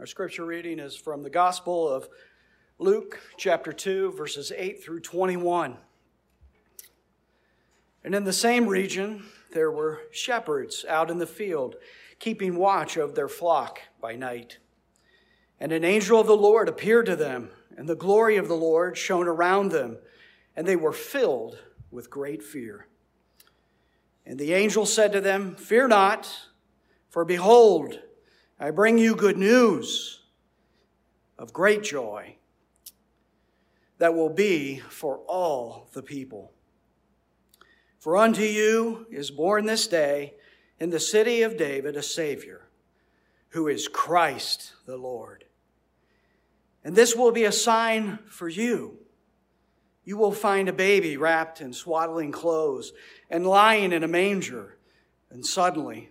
Our scripture reading is from the Gospel of Luke, chapter 2, verses 8 through 21. And in the same region, there were shepherds out in the field, keeping watch of their flock by night. And an angel of the Lord appeared to them, and the glory of the Lord shone around them, and they were filled with great fear. And the angel said to them, Fear not, for behold, I bring you good news of great joy that will be for all the people. For unto you is born this day in the city of David a Savior, who is Christ the Lord. And this will be a sign for you. You will find a baby wrapped in swaddling clothes and lying in a manger. And suddenly,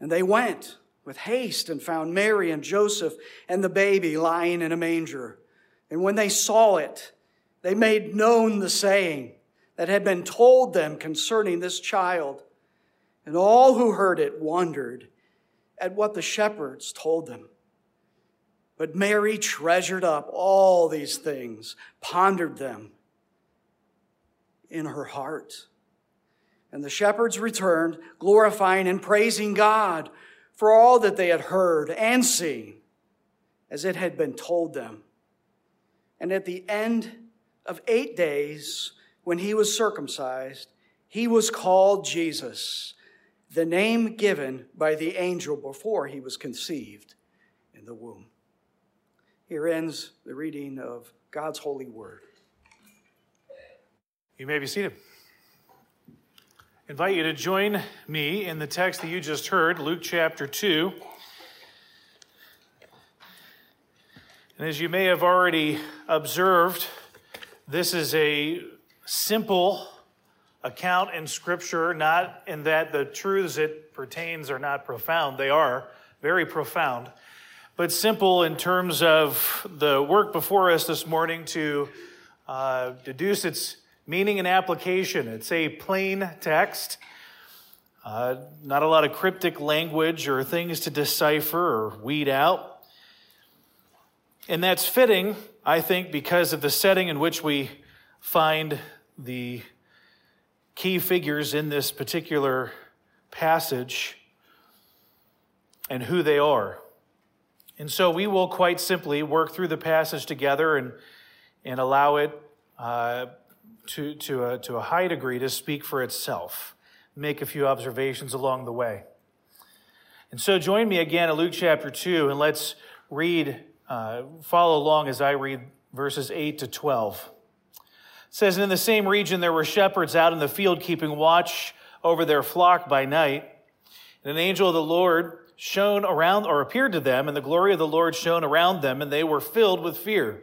And they went with haste and found Mary and Joseph and the baby lying in a manger. And when they saw it, they made known the saying that had been told them concerning this child. And all who heard it wondered at what the shepherds told them. But Mary treasured up all these things, pondered them in her heart. And the shepherds returned, glorifying and praising God for all that they had heard and seen, as it had been told them. And at the end of eight days, when he was circumcised, he was called Jesus, the name given by the angel before he was conceived in the womb. Here ends the reading of God's holy word. You may be seated invite you to join me in the text that you just heard, Luke chapter 2. And as you may have already observed, this is a simple account in Scripture, not in that the truths it pertains are not profound. They are very profound, but simple in terms of the work before us this morning to uh, deduce its meaning and application. It's a plain text, uh, not a lot of cryptic language or things to decipher or weed out. And that's fitting, I think, because of the setting in which we find the key figures in this particular passage and who they are. And so we will quite simply work through the passage together and, and allow it uh, to, to, a, to a high degree to speak for itself. Make a few observations along the way. And so join me again in Luke chapter 2 and let's read, uh, follow along as I read verses 8 to 12. It says, In the same region there were shepherds out in the field keeping watch over their flock by night. And an angel of the Lord shone around or appeared to them, and the glory of the Lord shone around them, and they were filled with fear.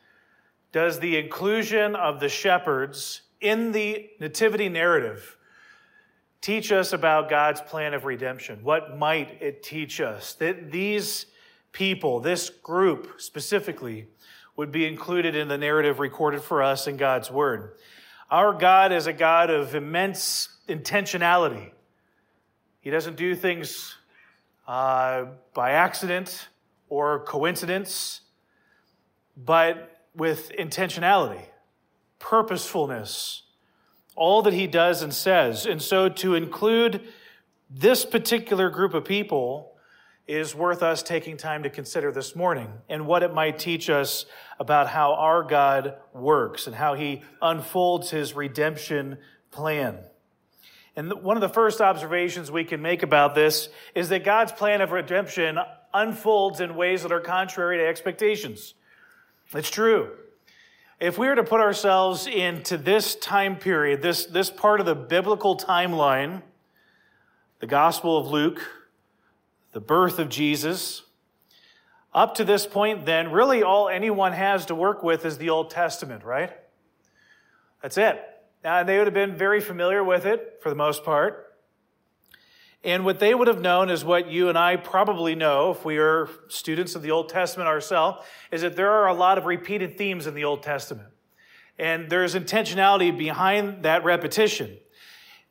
does the inclusion of the shepherds in the nativity narrative teach us about God's plan of redemption? What might it teach us? That these people, this group specifically, would be included in the narrative recorded for us in God's Word. Our God is a God of immense intentionality. He doesn't do things uh, by accident or coincidence, but with intentionality, purposefulness, all that he does and says. And so to include this particular group of people is worth us taking time to consider this morning and what it might teach us about how our God works and how he unfolds his redemption plan. And one of the first observations we can make about this is that God's plan of redemption unfolds in ways that are contrary to expectations. It's true. If we were to put ourselves into this time period, this, this part of the biblical timeline, the Gospel of Luke, the birth of Jesus, up to this point, then, really all anyone has to work with is the Old Testament, right? That's it. Now, they would have been very familiar with it for the most part. And what they would have known is what you and I probably know if we are students of the Old Testament ourselves, is that there are a lot of repeated themes in the Old Testament. And there's intentionality behind that repetition.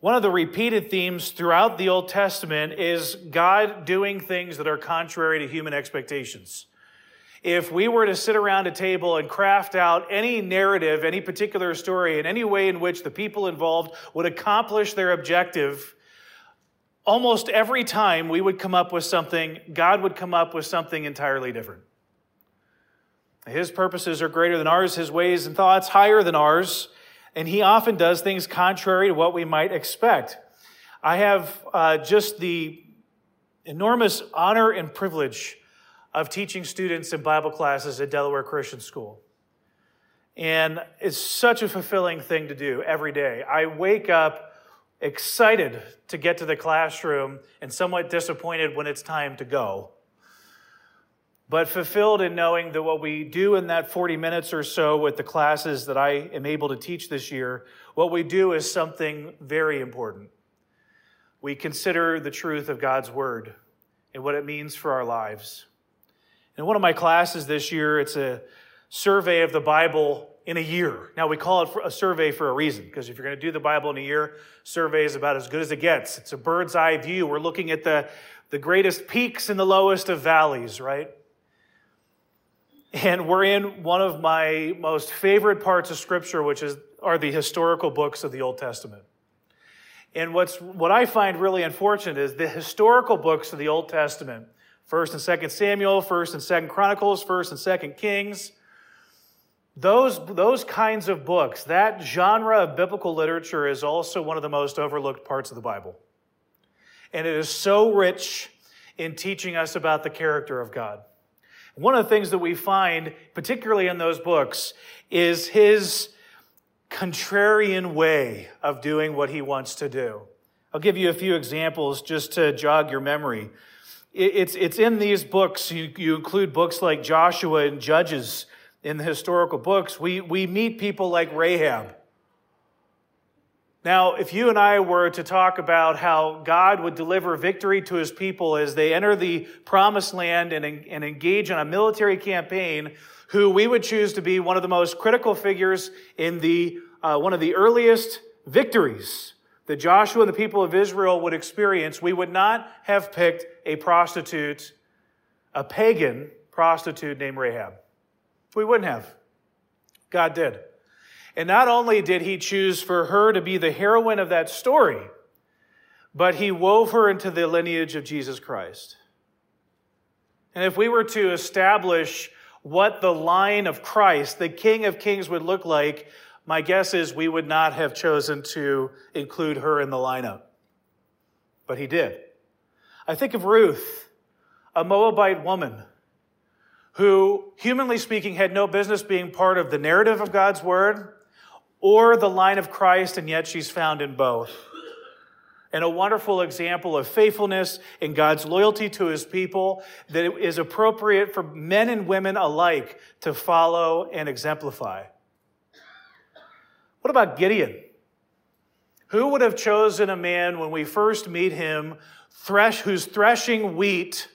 One of the repeated themes throughout the Old Testament is God doing things that are contrary to human expectations. If we were to sit around a table and craft out any narrative, any particular story, in any way in which the people involved would accomplish their objective, almost every time we would come up with something, God would come up with something entirely different. His purposes are greater than ours, his ways and thoughts higher than ours, and he often does things contrary to what we might expect. I have uh, just the enormous honor and privilege of teaching students in Bible classes at Delaware Christian School. And it's such a fulfilling thing to do every day. I wake up excited to get to the classroom and somewhat disappointed when it's time to go. But fulfilled in knowing that what we do in that 40 minutes or so with the classes that I am able to teach this year, what we do is something very important. We consider the truth of God's Word and what it means for our lives. In one of my classes this year, it's a survey of the Bible in a year. Now, we call it a survey for a reason, because if you're going to do the Bible in a year, survey is about as good as it gets. It's a bird's eye view. We're looking at the, the greatest peaks and the lowest of valleys, right? And we're in one of my most favorite parts of Scripture, which is, are the historical books of the Old Testament. And what's, what I find really unfortunate is the historical books of the Old Testament First and Second Samuel, First and Second Chronicles, First and Second Kings. Those, those kinds of books, that genre of biblical literature is also one of the most overlooked parts of the Bible. And it is so rich in teaching us about the character of God. One of the things that we find, particularly in those books, is his contrarian way of doing what he wants to do. I'll give you a few examples just to jog your memory. It's, it's in these books. You, you include books like Joshua and Judges in the historical books. We, we meet people like Rahab. Now, if you and I were to talk about how God would deliver victory to his people as they enter the promised land and, and engage in a military campaign, who we would choose to be one of the most critical figures in the, uh, one of the earliest victories that Joshua and the people of Israel would experience, we would not have picked a prostitute, a pagan prostitute named Rahab. We wouldn't have. God did. And not only did he choose for her to be the heroine of that story, but he wove her into the lineage of Jesus Christ. And if we were to establish what the line of Christ, the King of Kings, would look like, my guess is we would not have chosen to include her in the lineup. But he did. I think of Ruth, a Moabite woman who, humanly speaking, had no business being part of the narrative of God's word or the line of Christ, and yet she's found in both. And a wonderful example of faithfulness and God's loyalty to his people that is appropriate for men and women alike to follow and exemplify. What about Gideon? Who would have chosen a man when we first meet him thresh, who's threshing wheat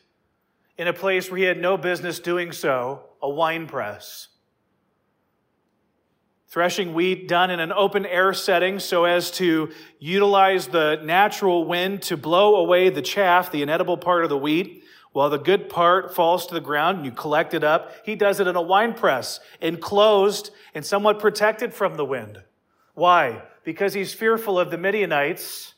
in a place where he had no business doing so, a wine press? Threshing wheat done in an open air setting so as to utilize the natural wind to blow away the chaff, the inedible part of the wheat, while the good part falls to the ground and you collect it up. He does it in a wine press, enclosed and somewhat protected from the wind. Why? Because he's fearful of the Midianites,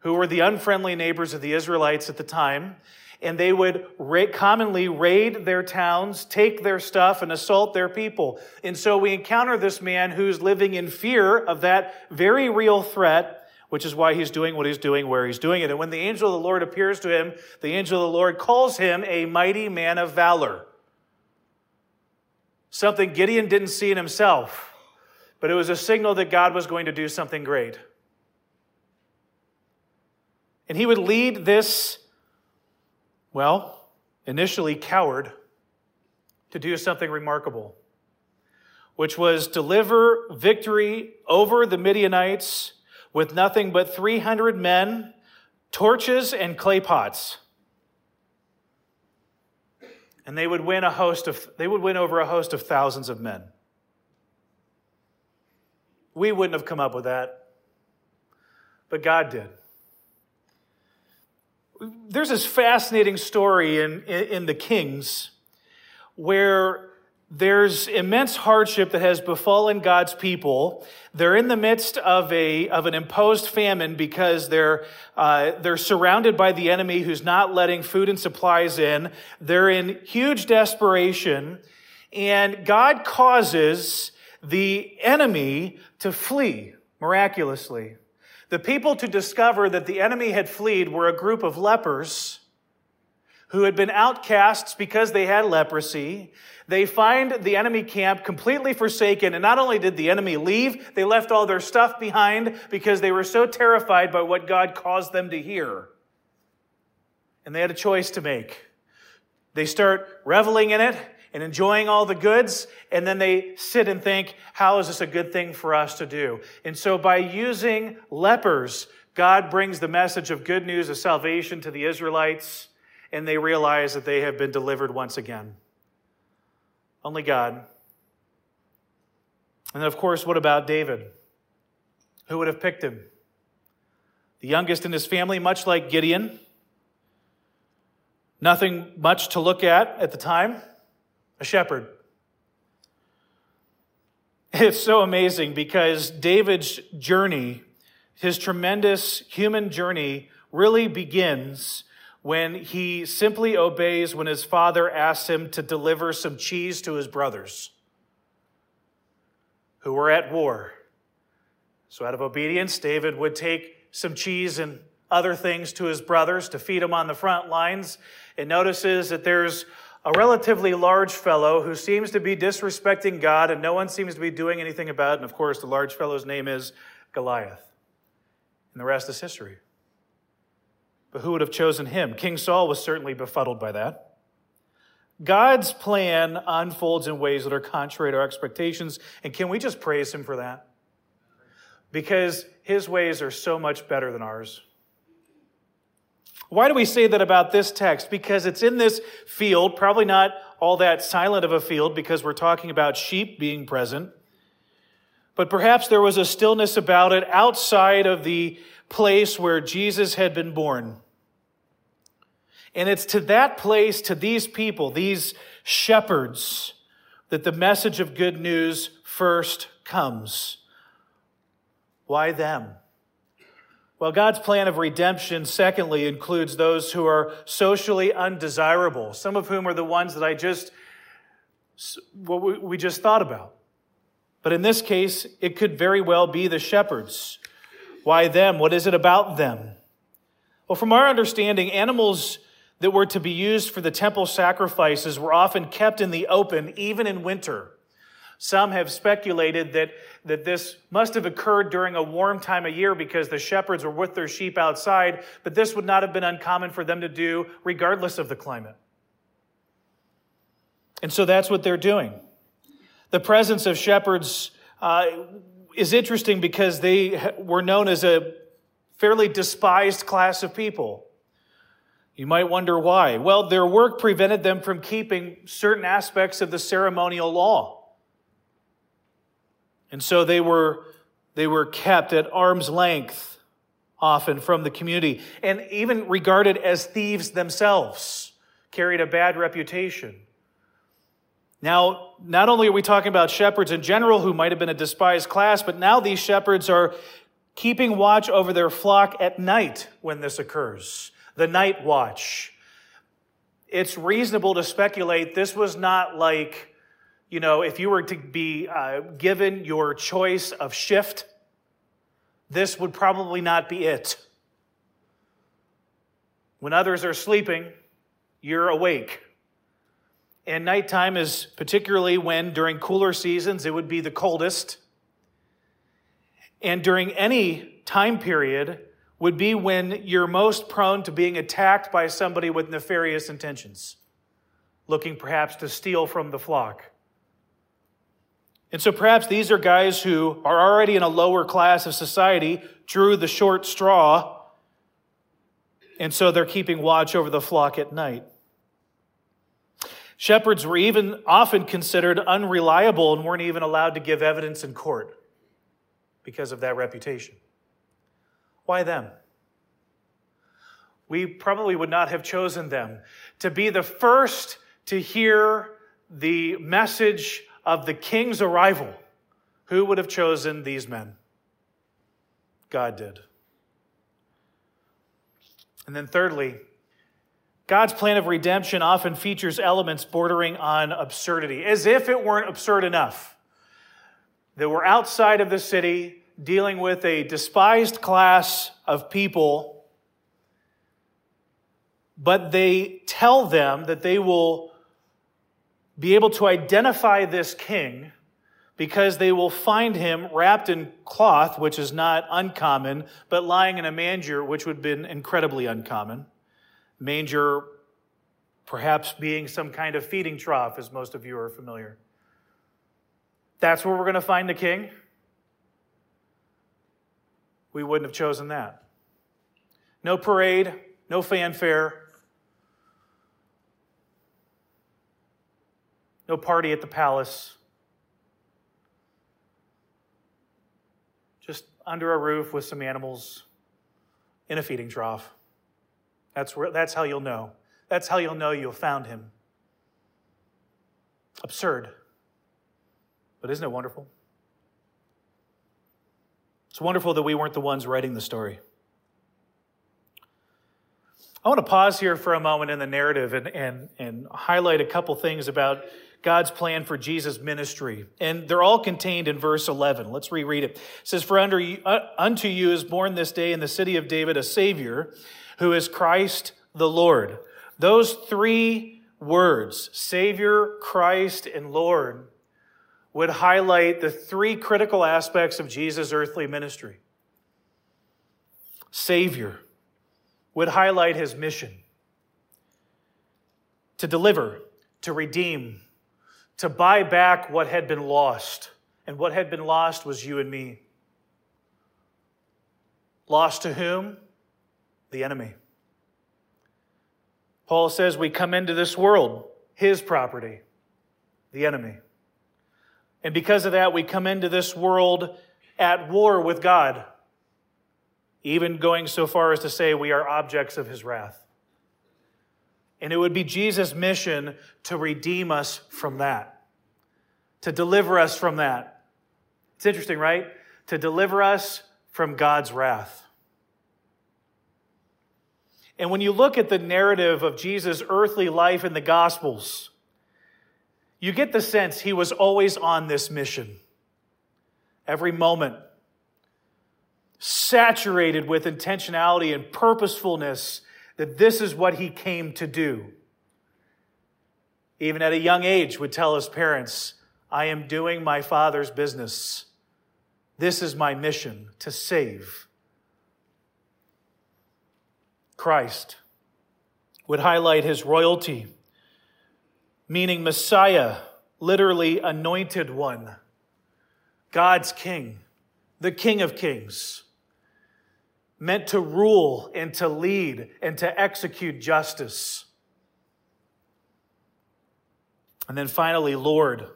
who were the unfriendly neighbors of the Israelites at the time. And they would ra- commonly raid their towns, take their stuff, and assault their people. And so we encounter this man who's living in fear of that very real threat, which is why he's doing what he's doing where he's doing it. And when the angel of the Lord appears to him, the angel of the Lord calls him a mighty man of valor. Something Gideon didn't see in himself, but it was a signal that God was going to do something great. And he would lead this well, initially cowered to do something remarkable, which was deliver victory over the Midianites with nothing but 300 men, torches, and clay pots. And they would win a host of, they would win over a host of thousands of men. We wouldn't have come up with that, but God did there's this fascinating story in, in, in, the Kings where there's immense hardship that has befallen God's people. They're in the midst of a of an imposed famine because they're uh, they're surrounded by the enemy who's not letting food and supplies in. They're in huge desperation, and God causes the enemy to flee miraculously. The people to discover that the enemy had fled were a group of lepers who had been outcasts because they had leprosy. They find the enemy camp completely forsaken, and not only did the enemy leave, they left all their stuff behind because they were so terrified by what God caused them to hear. And they had a choice to make. They start reveling in it, and enjoying all the goods, and then they sit and think, how is this a good thing for us to do? And so by using lepers, God brings the message of good news of salvation to the Israelites, and they realize that they have been delivered once again. Only God. And then, of course, what about David? Who would have picked him? The youngest in his family, much like Gideon. Nothing much to look at at the time a shepherd. It's so amazing because David's journey, his tremendous human journey, really begins when he simply obeys when his father asks him to deliver some cheese to his brothers who were at war. So, out of obedience, David would take some cheese and other things to his brothers to feed them on the front lines. It notices that there's a relatively large fellow who seems to be disrespecting God and no one seems to be doing anything about it. And of course, the large fellow's name is Goliath. And the rest is history. But who would have chosen him? King Saul was certainly befuddled by that. God's plan unfolds in ways that are contrary to our expectations. And can we just praise him for that? Because his ways are so much better than ours. Why do we say that about this text? Because it's in this field, probably not all that silent of a field because we're talking about sheep being present. But perhaps there was a stillness about it outside of the place where Jesus had been born. And it's to that place, to these people, these shepherds, that the message of good news first comes. Why them? Well, God's plan of redemption, secondly, includes those who are socially undesirable, some of whom are the ones that I just, what we just thought about. But in this case, it could very well be the shepherds. Why them? What is it about them? Well, from our understanding, animals that were to be used for the temple sacrifices were often kept in the open, even in winter. Some have speculated that, that this must have occurred during a warm time of year because the shepherds were with their sheep outside, but this would not have been uncommon for them to do regardless of the climate. And so that's what they're doing. The presence of shepherds uh, is interesting because they were known as a fairly despised class of people. You might wonder why. Well, their work prevented them from keeping certain aspects of the ceremonial law. And so they were, they were kept at arm's length often from the community and even regarded as thieves themselves, carried a bad reputation. Now, not only are we talking about shepherds in general who might have been a despised class, but now these shepherds are keeping watch over their flock at night when this occurs. The night watch. it's reasonable to speculate this was not like, you know, if you were to be uh, given your choice of shift, this would probably not be it. When others are sleeping, you're awake. And nighttime is particularly when during cooler seasons it would be the coldest. And during any time period would be when you're most prone to being attacked by somebody with nefarious intentions, looking perhaps to steal from the flock. And so perhaps these are guys who are already in a lower class of society, drew the short straw, and so they're keeping watch over the flock at night. Shepherds were even often considered unreliable and weren't even allowed to give evidence in court because of that reputation. Why them? We probably would not have chosen them to be the first to hear the message of the king's arrival. Who would have chosen these men? God did. And then, thirdly, God's plan of redemption often features elements bordering on absurdity, as if it weren't absurd enough. That we're outside of the city dealing with a despised class of people, but they tell them that they will be able to identify this king because they will find him wrapped in cloth, which is not uncommon, but lying in a manger, which would have been incredibly uncommon. Manger perhaps being some kind of feeding trough, as most of you are familiar. That's where we're going to find the king. We wouldn't have chosen that. No parade, no fanfare, no party at the palace. Just under a roof with some animals in a feeding trough. That's, where, that's how you'll know. That's how you'll know you'll found him. Absurd. But isn't it wonderful? It's wonderful that we weren't the ones writing the story. I want to pause here for a moment in the narrative and, and, and highlight a couple things about God's plan for Jesus' ministry. And they're all contained in verse 11. Let's reread it. It says, For uh, unto you is born this day in the city of David a Savior, who is Christ the Lord. Those three words, Savior, Christ, and Lord, would highlight the three critical aspects of Jesus' earthly ministry. Savior would highlight his mission to deliver, to redeem, to buy back what had been lost. And what had been lost was you and me. Lost to whom? The enemy. Paul says we come into this world, his property, the enemy. And because of that, we come into this world at war with God, even going so far as to say we are objects of his wrath. And it would be Jesus' mission to redeem us from that, to deliver us from that. It's interesting, right? To deliver us from God's wrath. And when you look at the narrative of Jesus' earthly life in the Gospels, you get the sense he was always on this mission. Every moment, saturated with intentionality and purposefulness that this is what he came to do. Even at a young age, would tell his parents, I am doing my father's business. This is my mission to save. Christ would highlight his royalty, meaning Messiah, literally anointed one, God's king, the King of kings, meant to rule and to lead and to execute justice. And then finally, Lord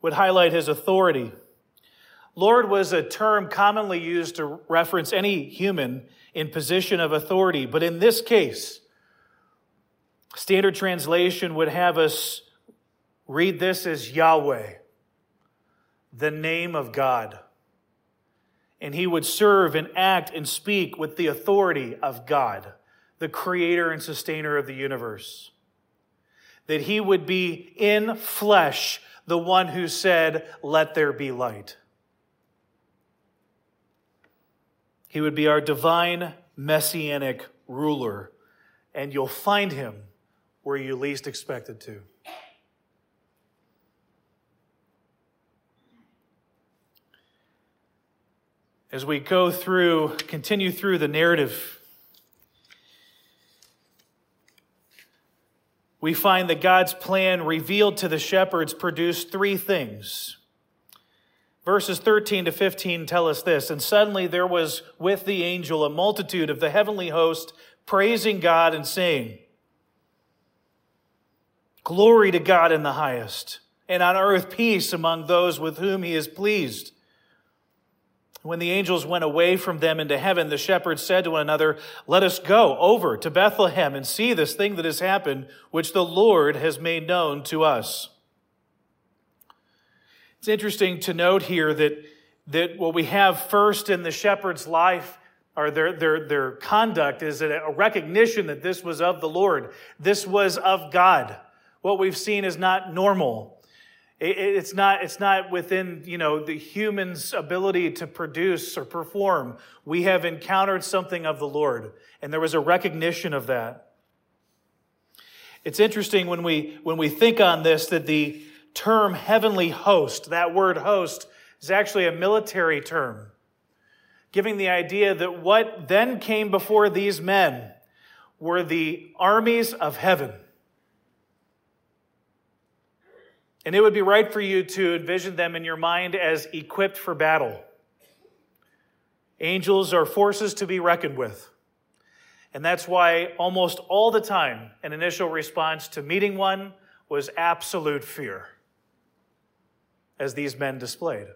would highlight his authority. Lord was a term commonly used to reference any human in position of authority. But in this case, standard translation would have us read this as Yahweh, the name of God. And he would serve and act and speak with the authority of God, the creator and sustainer of the universe. that he would be in flesh the one who said, Let there be light. He would be our divine messianic ruler, and you'll find him where you least expected to. As we go through, continue through the narrative, we find that God's plan revealed to the shepherds produced three things. Verses 13 to 15 tell us this And suddenly there was with the angel a multitude of the heavenly host praising God and saying, Glory to God in the highest, and on earth peace among those with whom he is pleased. When the angels went away from them into heaven, the shepherds said to one another, Let us go over to Bethlehem and see this thing that has happened, which the Lord has made known to us. It's interesting to note here that, that what we have first in the shepherd's life or their, their, their conduct is a recognition that this was of the Lord. This was of God what we've seen is not normal. It's not, it's not within, you know, the human's ability to produce or perform. We have encountered something of the Lord, and there was a recognition of that. It's interesting when we, when we think on this that the term heavenly host, that word host, is actually a military term, giving the idea that what then came before these men were the armies of heaven. And it would be right for you to envision them in your mind as equipped for battle. Angels are forces to be reckoned with. And that's why almost all the time, an initial response to meeting one was absolute fear, as these men displayed.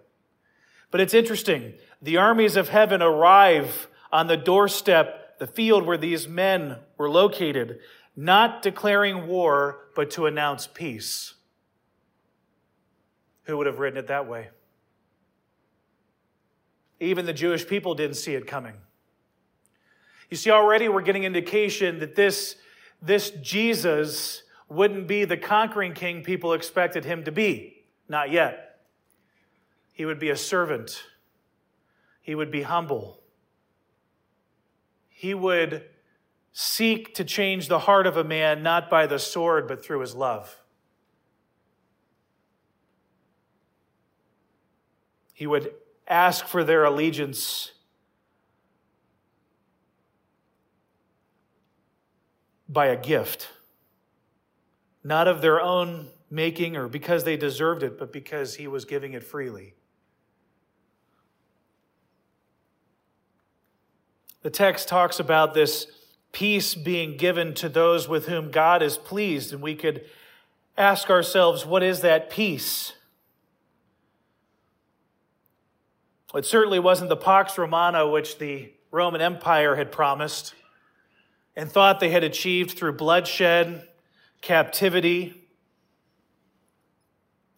But it's interesting. The armies of heaven arrive on the doorstep, the field where these men were located, not declaring war, but to announce peace. Who would have written it that way? Even the Jewish people didn't see it coming. You see, already we're getting indication that this, this Jesus wouldn't be the conquering king people expected him to be. Not yet. He would be a servant. He would be humble. He would seek to change the heart of a man not by the sword, but through his love. He would ask for their allegiance by a gift, not of their own making or because they deserved it, but because he was giving it freely. The text talks about this peace being given to those with whom God is pleased, and we could ask ourselves, what is that peace? It certainly wasn't the Pax Romana which the Roman Empire had promised and thought they had achieved through bloodshed, captivity,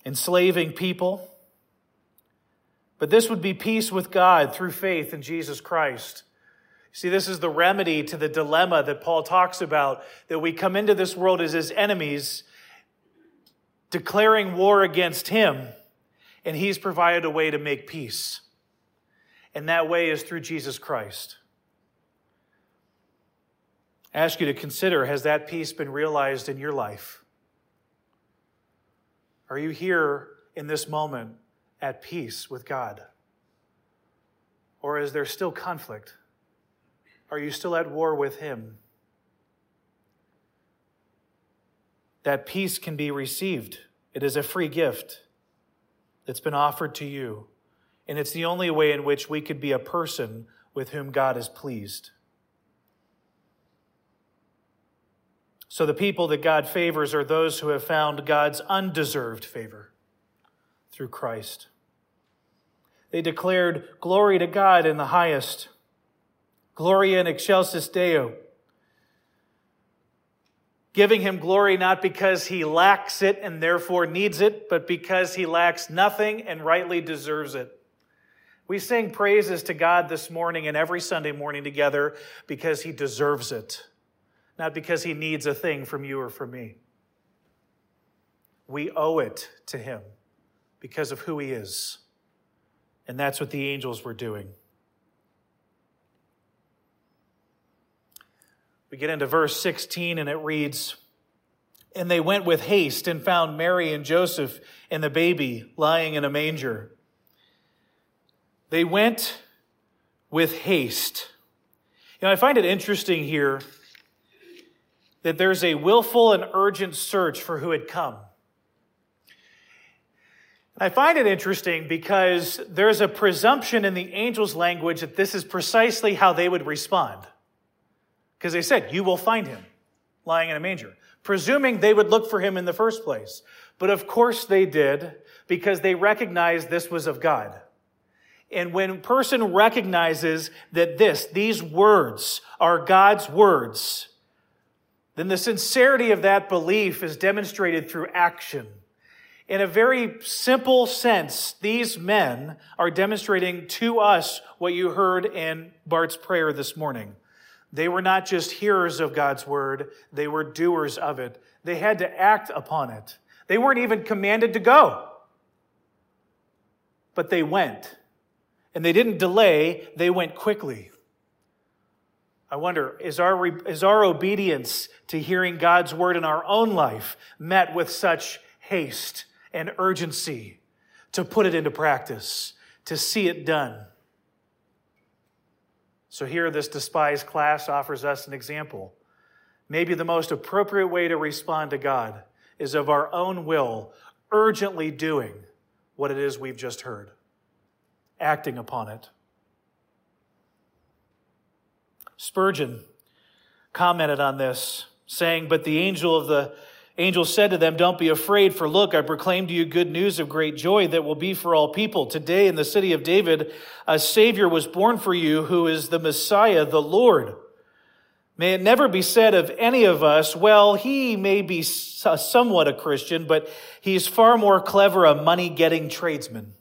enslaving people. But this would be peace with God through faith in Jesus Christ. See, this is the remedy to the dilemma that Paul talks about that we come into this world as his enemies, declaring war against him, and he's provided a way to make peace and that way is through Jesus Christ. I ask you to consider has that peace been realized in your life? Are you here in this moment at peace with God? Or is there still conflict? Are you still at war with Him? That peace can be received. It is a free gift that's been offered to you. And it's the only way in which we could be a person with whom God is pleased. So the people that God favors are those who have found God's undeserved favor through Christ. They declared, Glory to God in the highest, Gloria in excelsis Deo. Giving him glory not because he lacks it and therefore needs it, but because he lacks nothing and rightly deserves it. We sing praises to God this morning and every Sunday morning together because He deserves it, not because He needs a thing from you or from me. We owe it to him because of who he is. And that's what the angels were doing. We get into verse 16 and it reads, And they went with haste and found Mary and Joseph and the baby lying in a manger. They went with haste. You know, I find it interesting here that there's a willful and urgent search for who had come. I find it interesting because there's a presumption in the angel's language that this is precisely how they would respond. Because they said, You will find him lying in a manger, presuming they would look for him in the first place. But of course they did, because they recognized this was of God. And when a person recognizes that this, these words are God's words, then the sincerity of that belief is demonstrated through action. In a very simple sense, these men are demonstrating to us what you heard in Bart's prayer this morning. They were not just hearers of God's word, they were doers of it. They had to act upon it. They weren't even commanded to go, but they went. And they didn't delay, they went quickly. I wonder, is our, is our obedience to hearing God's word in our own life met with such haste and urgency to put it into practice, to see it done? So here, this despised class offers us an example. Maybe the most appropriate way to respond to God is of our own will, urgently doing what it is we've just heard, acting upon it. Spurgeon commented on this, saying, But the angel of the angel said to them, Don't be afraid, for look, I proclaim to you good news of great joy that will be for all people. Today in the city of David, a Savior was born for you who is the Messiah, the Lord. May it never be said of any of us, well, he may be somewhat a Christian, but he's far more clever a money getting tradesman.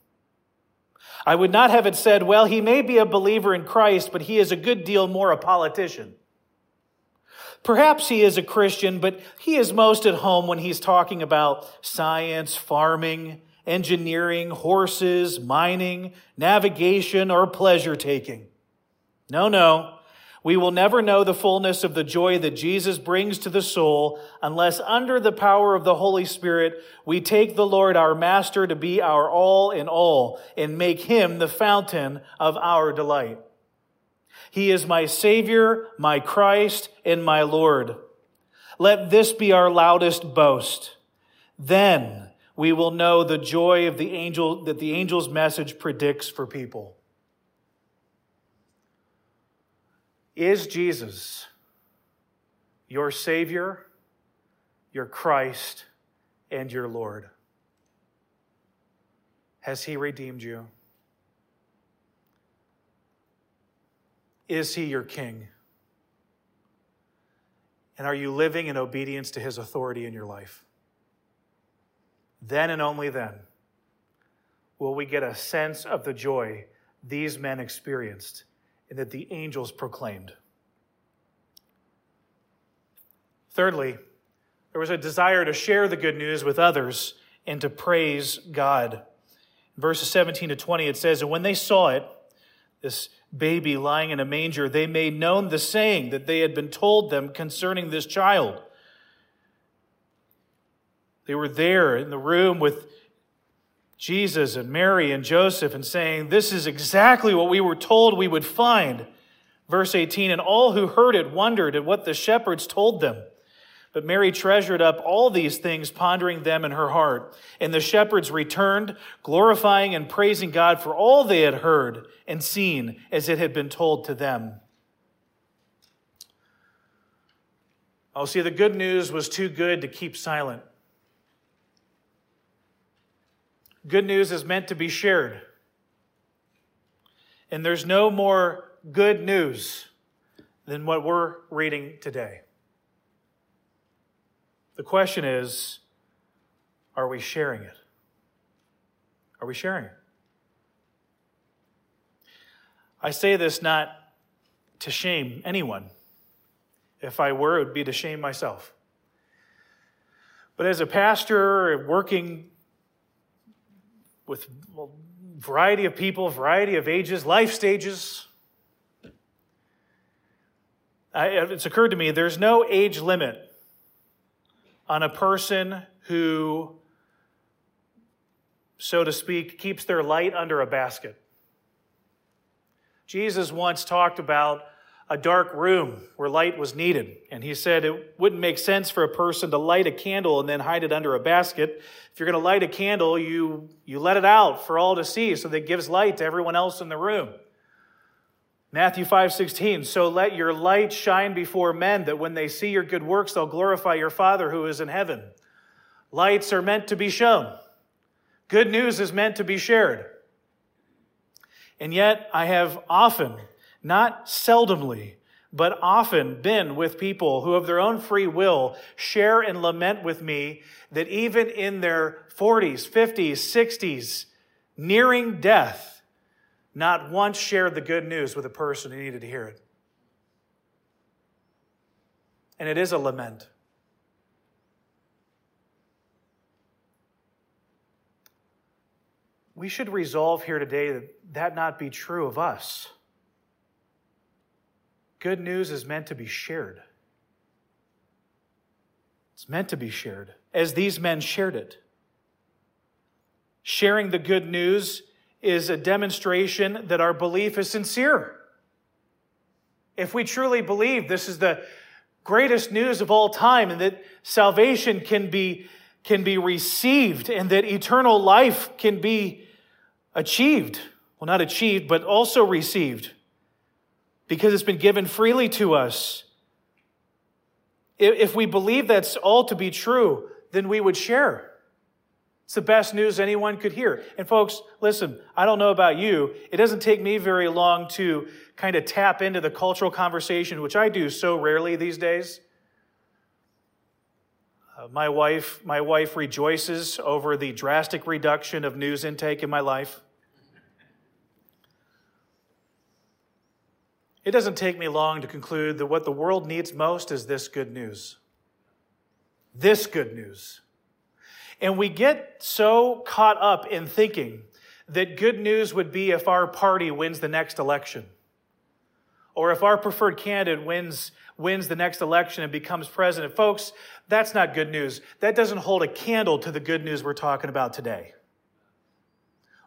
I would not have it said, well, he may be a believer in Christ, but he is a good deal more a politician. Perhaps he is a Christian, but he is most at home when he's talking about science, farming, engineering, horses, mining, navigation, or pleasure taking. No, no. We will never know the fullness of the joy that Jesus brings to the soul unless under the power of the Holy Spirit we take the Lord our Master to be our all in all and make him the fountain of our delight. He is my Savior, my Christ, and my Lord. Let this be our loudest boast. Then we will know the joy of the angel that the angel's message predicts for people. Is Jesus your Savior, your Christ, and your Lord? Has He redeemed you? Is he your king? And are you living in obedience to his authority in your life? Then and only then will we get a sense of the joy these men experienced and that the angels proclaimed. Thirdly, there was a desire to share the good news with others and to praise God. Verses 17 to 20, it says, And when they saw it, this baby lying in a manger, they made known the saying that they had been told them concerning this child. They were there in the room with Jesus and Mary and Joseph and saying, This is exactly what we were told we would find. Verse 18, and all who heard it wondered at what the shepherds told them. But Mary treasured up all these things, pondering them in her heart. And the shepherds returned, glorifying and praising God for all they had heard and seen as it had been told to them. Oh, see, the good news was too good to keep silent. Good news is meant to be shared. And there's no more good news than what we're reading today. The question is are we sharing it? Are we sharing it? I say this not to shame anyone. If I were, it would be to shame myself. But as a pastor working with a variety of people, variety of ages, life stages, I, it's occurred to me there's no age limit on a person who, so to speak, keeps their light under a basket. Jesus once talked about a dark room where light was needed. And he said it wouldn't make sense for a person to light a candle and then hide it under a basket. If you're going to light a candle, you, you let it out for all to see so that it gives light to everyone else in the room. Matthew 5 16, so let your light shine before men that when they see your good works, they'll glorify your Father who is in heaven. Lights are meant to be shown. Good news is meant to be shared. And yet, I have often, not seldomly, but often been with people who, of their own free will, share and lament with me that even in their 40s, 50s, 60s, nearing death, not once shared the good news with a person who needed to hear it. And it is a lament. We should resolve here today that that not be true of us. Good news is meant to be shared. It's meant to be shared, as these men shared it. Sharing the good news is a demonstration that our belief is sincere. If we truly believe this is the greatest news of all time and that salvation can be, can be received and that eternal life can be achieved, well, not achieved, but also received because it's been given freely to us. If we believe that's all to be true, then we would share. It's the best news anyone could hear. And folks, listen, I don't know about you. It doesn't take me very long to kind of tap into the cultural conversation, which I do so rarely these days. Uh, my wife, my wife rejoices over the drastic reduction of news intake in my life. It doesn't take me long to conclude that what the world needs most is this good news. This good news. And we get so caught up in thinking that good news would be if our party wins the next election. Or if our preferred candidate wins, wins the next election and becomes president. Folks, that's not good news. That doesn't hold a candle to the good news we're talking about today.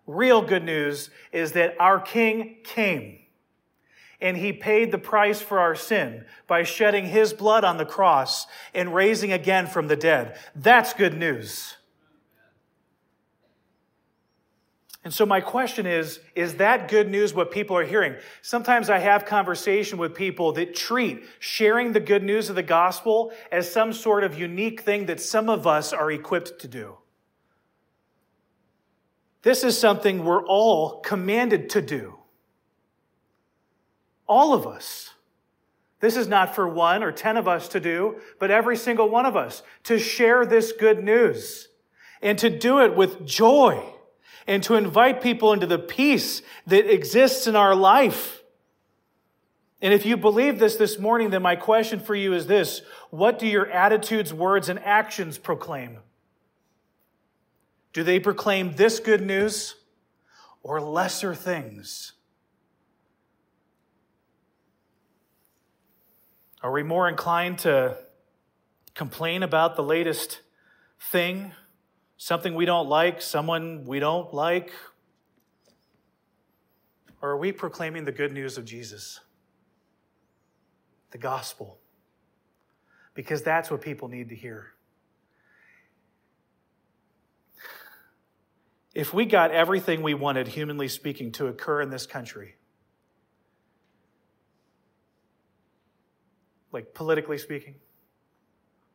Real good news is that our King came and he paid the price for our sin by shedding his blood on the cross and raising again from the dead. That's good news. And so my question is, is that good news what people are hearing? Sometimes I have conversation with people that treat sharing the good news of the gospel as some sort of unique thing that some of us are equipped to do. This is something we're all commanded to do. All of us. This is not for one or ten of us to do, but every single one of us to share this good news and to do it with joy and to invite people into the peace that exists in our life. And if you believe this this morning, then my question for you is this What do your attitudes, words, and actions proclaim? Do they proclaim this good news or lesser things? Are we more inclined to complain about the latest thing, something we don't like, someone we don't like? Or are we proclaiming the good news of Jesus? The gospel? Because that's what people need to hear. If we got everything we wanted, humanly speaking, to occur in this country, like politically speaking.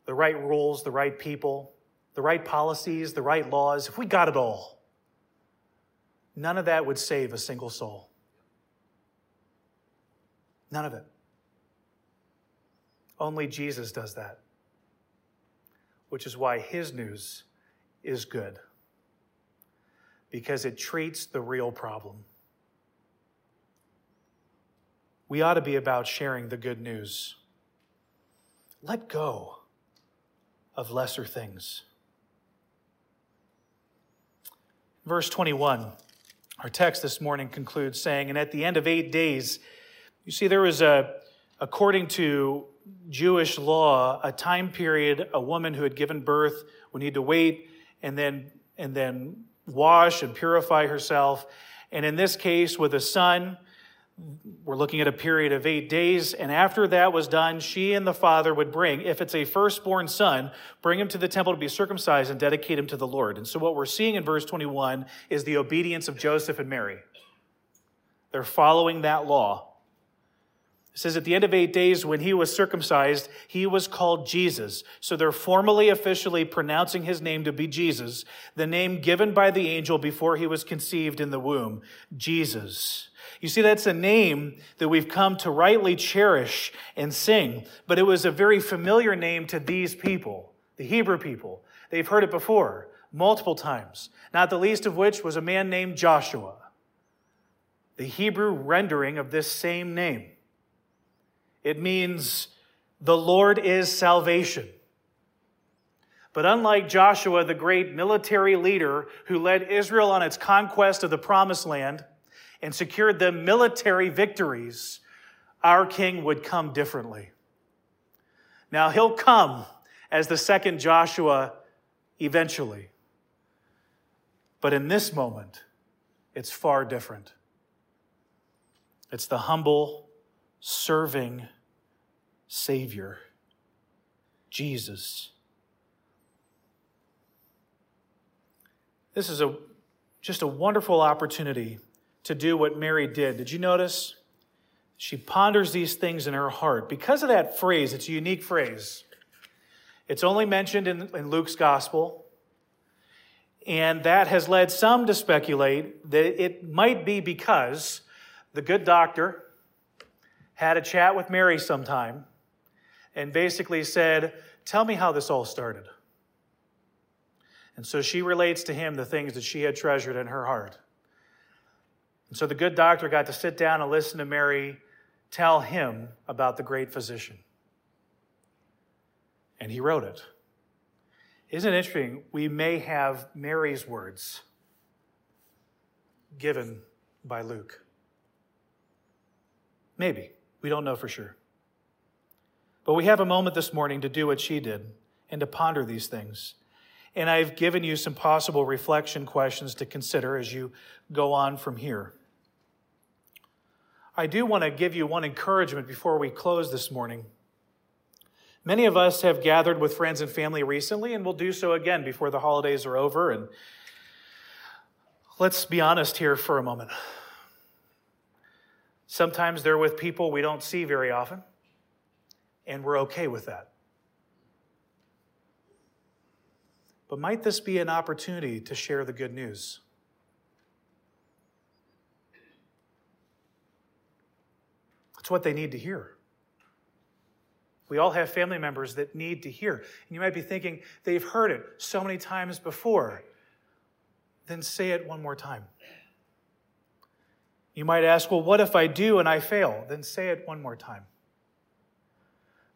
The right rules, the right people, the right policies, the right laws, if we got it all, none of that would save a single soul. None of it. Only Jesus does that, which is why his news is good, because it treats the real problem. We ought to be about sharing the good news let go of lesser things. Verse 21, our text this morning concludes saying, And at the end of eight days, you see, there was a, according to Jewish law, a time period, a woman who had given birth would need to wait and then, and then wash and purify herself. And in this case, with a son, we're looking at a period of eight days. And after that was done, she and the father would bring, if it's a firstborn son, bring him to the temple to be circumcised and dedicate him to the Lord. And so what we're seeing in verse 21 is the obedience of Joseph and Mary. They're following that law. It says at the end of eight days, when he was circumcised, he was called Jesus. So they're formally, officially pronouncing his name to be Jesus, the name given by the angel before he was conceived in the womb, Jesus. You see, that's a name that we've come to rightly cherish and sing, but it was a very familiar name to these people, the Hebrew people. They've heard it before, multiple times, not the least of which was a man named Joshua, the Hebrew rendering of this same name. It means the Lord is salvation. But unlike Joshua, the great military leader who led Israel on its conquest of the promised land and secured them military victories, our king would come differently. Now, he'll come as the second Joshua eventually. But in this moment, it's far different. It's the humble, serving Savior, Jesus. This is a, just a wonderful opportunity to do what Mary did. Did you notice? She ponders these things in her heart. Because of that phrase, it's a unique phrase. It's only mentioned in, in Luke's gospel. And that has led some to speculate that it might be because the good doctor had a chat with Mary sometime and basically said, Tell me how this all started. And so she relates to him the things that she had treasured in her heart. And so the good doctor got to sit down and listen to Mary tell him about the great physician. And he wrote it. Isn't it interesting? We may have Mary's words given by Luke. Maybe. We don't know for sure. But we have a moment this morning to do what she did and to ponder these things. And I've given you some possible reflection questions to consider as you go on from here. I do want to give you one encouragement before we close this morning. Many of us have gathered with friends and family recently, and we'll do so again before the holidays are over. And let's be honest here for a moment. Sometimes they're with people we don't see very often, and we're okay with that. But might this be an opportunity to share the good news? What they need to hear. We all have family members that need to hear. And you might be thinking, they've heard it so many times before. Then say it one more time. You might ask, well, what if I do and I fail? Then say it one more time.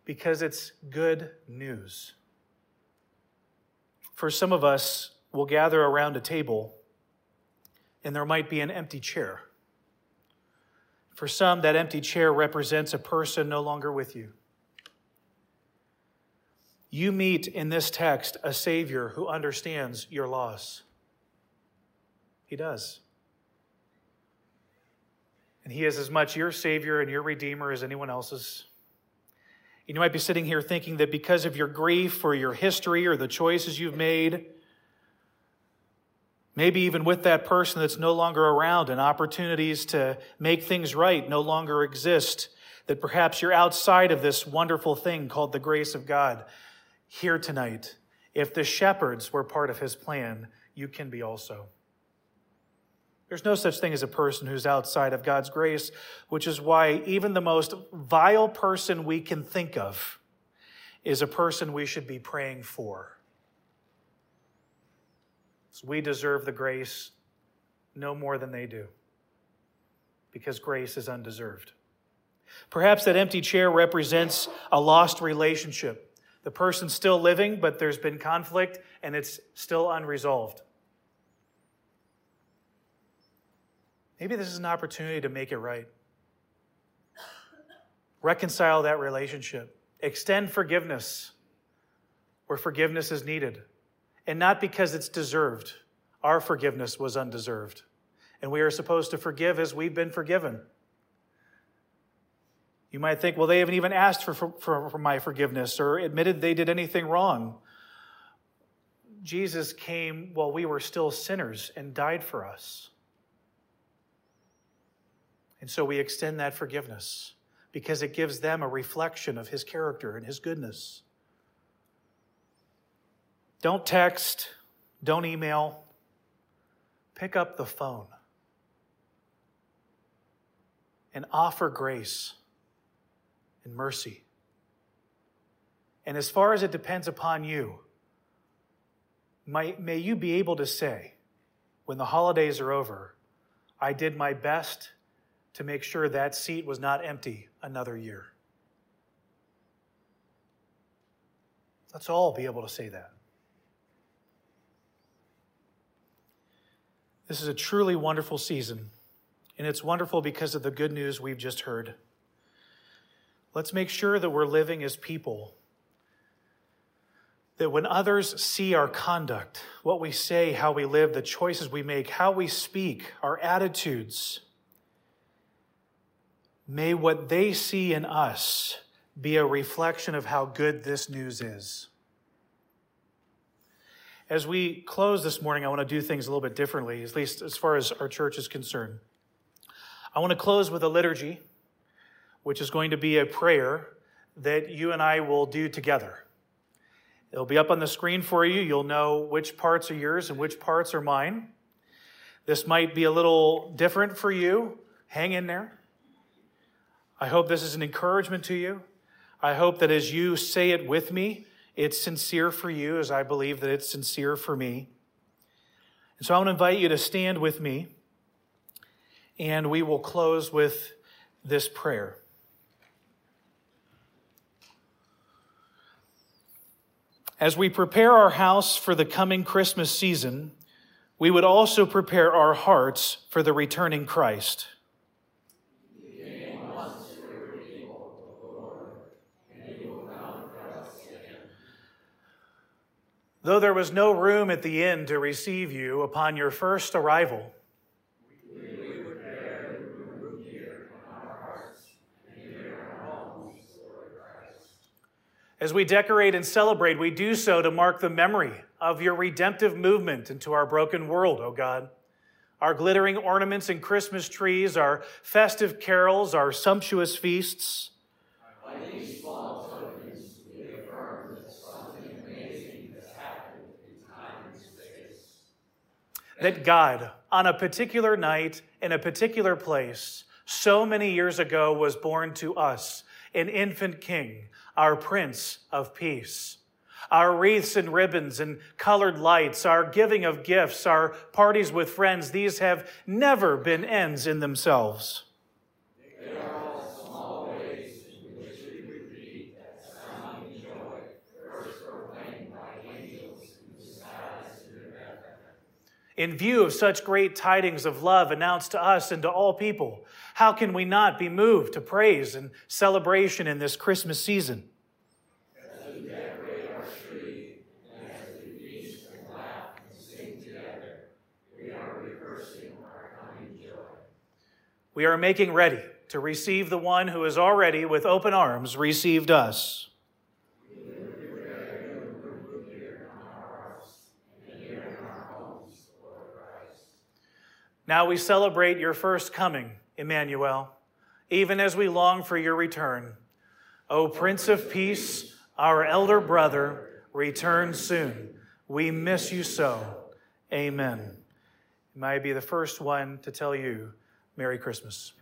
Because it's good news. For some of us, we'll gather around a table and there might be an empty chair. For some, that empty chair represents a person no longer with you. You meet in this text a Savior who understands your loss. He does. And He is as much your Savior and your Redeemer as anyone else's. And You might be sitting here thinking that because of your grief or your history or the choices you've made, maybe even with that person that's no longer around and opportunities to make things right no longer exist, that perhaps you're outside of this wonderful thing called the grace of God. Here tonight, if the shepherds were part of his plan, you can be also. There's no such thing as a person who's outside of God's grace, which is why even the most vile person we can think of is a person we should be praying for. We deserve the grace no more than they do, because grace is undeserved. Perhaps that empty chair represents a lost relationship The person's still living, but there's been conflict and it's still unresolved. Maybe this is an opportunity to make it right. Reconcile that relationship. Extend forgiveness where forgiveness is needed. And not because it's deserved. Our forgiveness was undeserved. And we are supposed to forgive as we've been forgiven. You might think, well, they haven't even asked for, for, for, my forgiveness or admitted they did anything wrong. Jesus came while we were still sinners and died for us. And so we extend that forgiveness because it gives them a reflection of his character and his goodness. Don't text, don't email, pick up the phone and offer grace and mercy. And as far as it depends upon you, may, may you be able to say, when the holidays are over, I did my best to make sure that seat was not empty another year. Let's all be able to say that. This is a truly wonderful season, and it's wonderful because of the good news we've just heard. Let's make sure that we're living as people. That when others see our conduct, what we say, how we live, the choices we make, how we speak, our attitudes, may what they see in us be a reflection of how good this news is. As we close this morning, I want to do things a little bit differently, at least as far as our church is concerned. I want to close with a liturgy, which is going to be a prayer that you and I will do together. It'll be up on the screen for you. You'll know which parts are yours and which parts are mine. This might be a little different for you. Hang in there. I hope this is an encouragement to you. I hope that as you say it with me, it's sincere for you as I believe that it's sincere for me. And so I want to invite you to stand with me, and we will close with this prayer. As we prepare our house for the coming Christmas season, we would also prepare our hearts for the returning Christ. Though there was no room at the inn to receive you upon your first arrival, As we decorate and celebrate, we do so to mark the memory of your redemptive movement into our broken world, O God. Our glittering ornaments and Christmas trees, our festive carols, our sumptuous feasts. That God, on a particular night in a particular place, so many years ago, was born to us an infant king, our Prince of Peace. Our wreaths and ribbons and colored lights, our giving of gifts, our parties with friends, these have never been ends in themselves. In view of such great tidings of love announced to us and to all people, how can we not be moved to praise and celebration in this Christmas season? we are making ready to receive the one who has already, with open arms, received us. Now we celebrate your first coming, Emmanuel, even as we long for your return. O Prince of Peace, our elder brother, return soon. We miss you so. Amen. May I be the first one to tell you Merry Christmas.